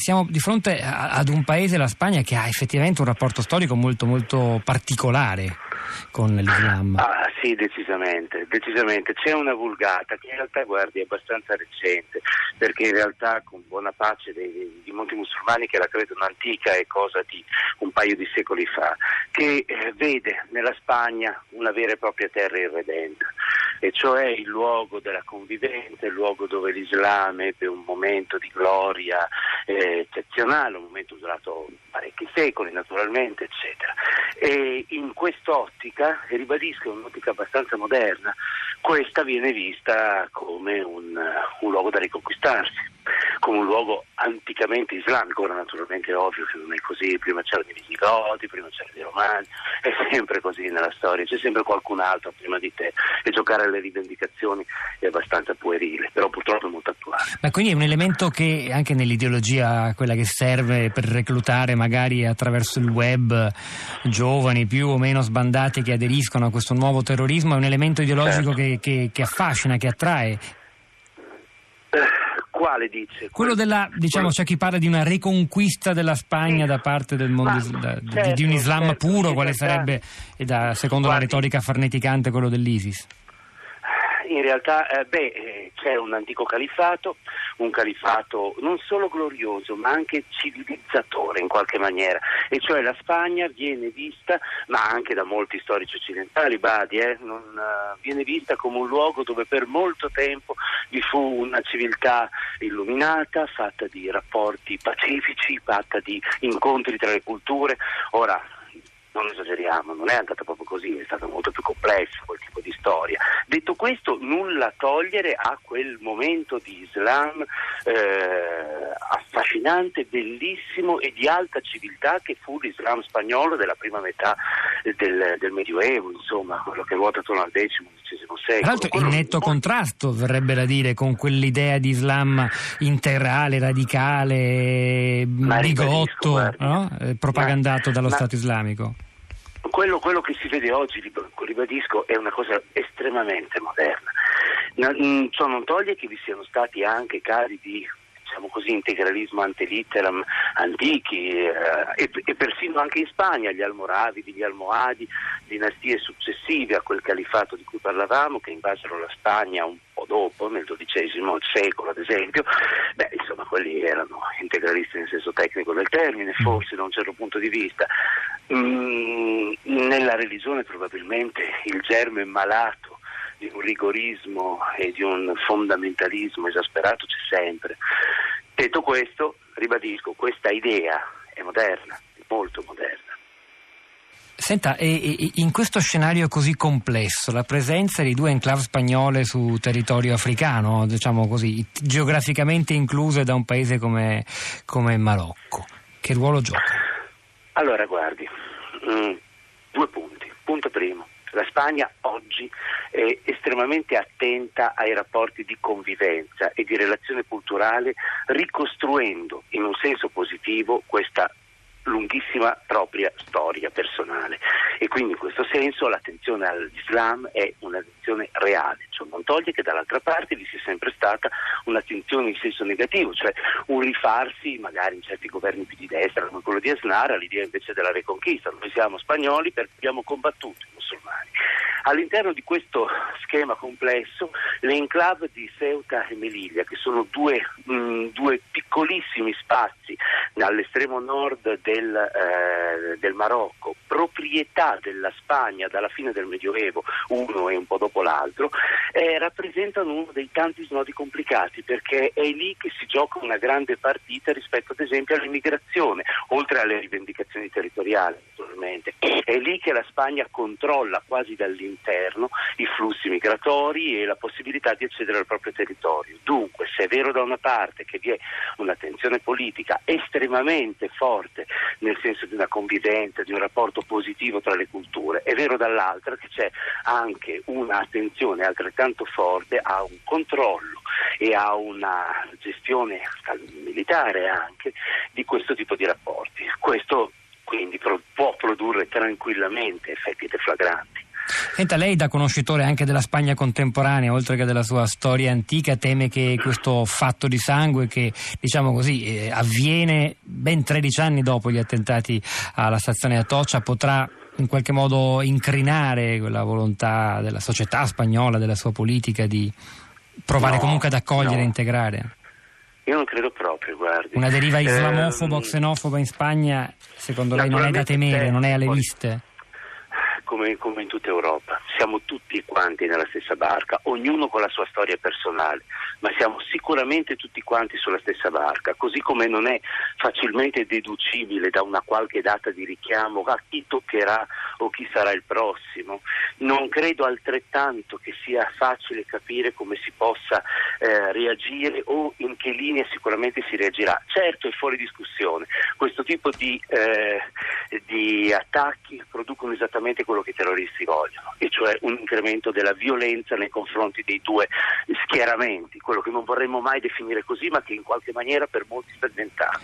Siamo di fronte ad un paese, la Spagna, che ha effettivamente un rapporto storico molto molto particolare con l'Islam. Ah, sì, decisamente, decisamente. C'è una vulgata che in realtà, guardi, è abbastanza recente, perché in realtà con buona pace dei, di molti musulmani che la credono antica è cosa di un paio di secoli fa, che eh, vede nella Spagna una vera e propria terra irredenta e cioè il luogo della convivenza, il luogo dove l'Islam ebbe un momento di gloria eh, eccezionale, un momento durato parecchi secoli naturalmente, eccetera. E in quest'ottica, e ribadisco, un'ottica abbastanza moderna, questa viene vista come un, un luogo da riconquistarsi come un luogo anticamente islamico, ora naturalmente è ovvio che non è così, prima c'erano i Visigoti, prima c'erano i Romani, è sempre così nella storia, c'è sempre qualcun altro prima di te e giocare alle rivendicazioni è abbastanza puerile, però purtroppo è molto attuale. Ma quindi è un elemento che anche nell'ideologia, quella che serve per reclutare magari attraverso il web giovani più o meno sbandati che aderiscono a questo nuovo terrorismo, è un elemento ideologico certo. che, che, che affascina, che attrae quale dice? Quello della, diciamo, c'è chi parla di una riconquista della Spagna da parte del mondo, Ma, da, certo, di un Islam certo, puro, quale sarebbe, da, secondo guardi, la retorica farneticante, quello dell'ISIS? In realtà, eh, beh, eh, c'è un antico califfato, un califfato non solo glorioso ma anche civilizzatore in qualche maniera, e cioè la Spagna viene vista, ma anche da molti storici occidentali, Badi, eh, non, uh, viene vista come un luogo dove per molto tempo vi fu una civiltà illuminata, fatta di rapporti pacifici, fatta di incontri tra le culture. Ora, non esageriamo, non è andata proprio così, è stata molto più complessa quel tipo di storia. Detto questo, nulla togliere a quel momento di Islam eh, affascinante, bellissimo e di alta civiltà che fu l'Islam spagnolo della prima metà del, del Medioevo, insomma, quello che ruota attorno al X, XI secolo. Tra l'altro in netto contrasto, verrebbe da dire, con quell'idea di Islam integrale, radicale, bigotto, no? Eh, propagandato ma, dallo ma... Stato islamico. Quello, quello, che si vede oggi, ribadisco, è una cosa estremamente moderna. Mm, ciò non toglie che vi siano stati anche casi di diciamo così, integralismo antelitteram antichi eh, e, e, persino anche in Spagna gli Almoravidi, gli Almohadi, dinastie successive a quel califato di cui parlavamo che invasero la Spagna un po' dopo, nel XII secolo ad esempio, beh insomma quelli erano integralisti nel senso tecnico del termine, forse da un certo punto di vista. Mm, nella religione probabilmente il germe malato di un rigorismo e di un fondamentalismo esasperato c'è sempre. Detto questo, ribadisco, questa idea è moderna, è molto moderna. Senta, in questo scenario così complesso, la presenza di due enclave spagnole su territorio africano, diciamo così, geograficamente incluse da un paese come, come Marocco, che ruolo gioca? Allora, guardi, mm, due punti. Punto primo, la Spagna oggi è estremamente attenta ai rapporti di convivenza e di relazione culturale, ricostruendo in un senso positivo questa lunghissima propria storia personale. E quindi in questo senso l'attenzione all'Islam è un'attenzione reale, ciò non toglie che dall'altra parte vi sia sempre stata un'attenzione in senso negativo, cioè un rifarsi magari in certi governi più di destra come quello di Asnar all'idea invece della reconquista, noi siamo spagnoli perché abbiamo combattuto i musulmani. All'interno di questo schema complesso le enclave di Ceuta e Melilla, che sono due, mh, due piccolissimi spazi all'estremo nord del, eh, del, Marocco, proprietà della Spagna dalla fine del Medioevo, uno e un po' dopo l'altro, eh, rappresentano uno dei tanti snodi complicati perché è lì che si gioca una grande partita rispetto ad esempio all'immigrazione, oltre alle rivendicazioni territoriali naturalmente. È lì che la Spagna controlla quasi dall'interno i flussi migratori e la possibilità di accedere al proprio territorio. Dunque, se è vero da una parte che vi è un'attenzione politica estremamente forte nel senso di una convivenza, di un rapporto positivo tra le culture, è vero dall'altra che c'è anche un'attenzione altrettanto forte a un controllo e a una gestione militare anche di questo tipo di rapporti. Questo quindi può produrre tranquillamente effetti deflagranti. Senta, lei da conoscitore anche della Spagna contemporanea, oltre che della sua storia antica, teme che questo fatto di sangue che, diciamo così, eh, avviene ben 13 anni dopo gli attentati alla stazione Atocha potrà in qualche modo incrinare quella volontà della società spagnola, della sua politica di provare no, comunque ad accogliere no. e integrare? Io non credo proprio, guardi. Una deriva islamofoba o eh, xenofoba in Spagna, secondo lei, non è da temere, non è alle viste? Come, come, in tutta Europa. Siamo tutti quanti nella stessa barca, ognuno con la sua storia personale, ma siamo sicuramente tutti quanti sulla stessa barca, così come non è facilmente deducibile da una qualche data di richiamo a chi toccherà o chi sarà il prossimo. Non credo altrettanto che sia facile capire come si possa eh, reagire o in che linea sicuramente si reagirà. Certo è fuori discussione, questo tipo di, eh, di attacchi producono esattamente quello che i terroristi vogliono, e cioè un incremento della violenza nei confronti dei due schieramenti, quello che non vorremmo mai definire così, ma che in qualche maniera per molti sta diventando.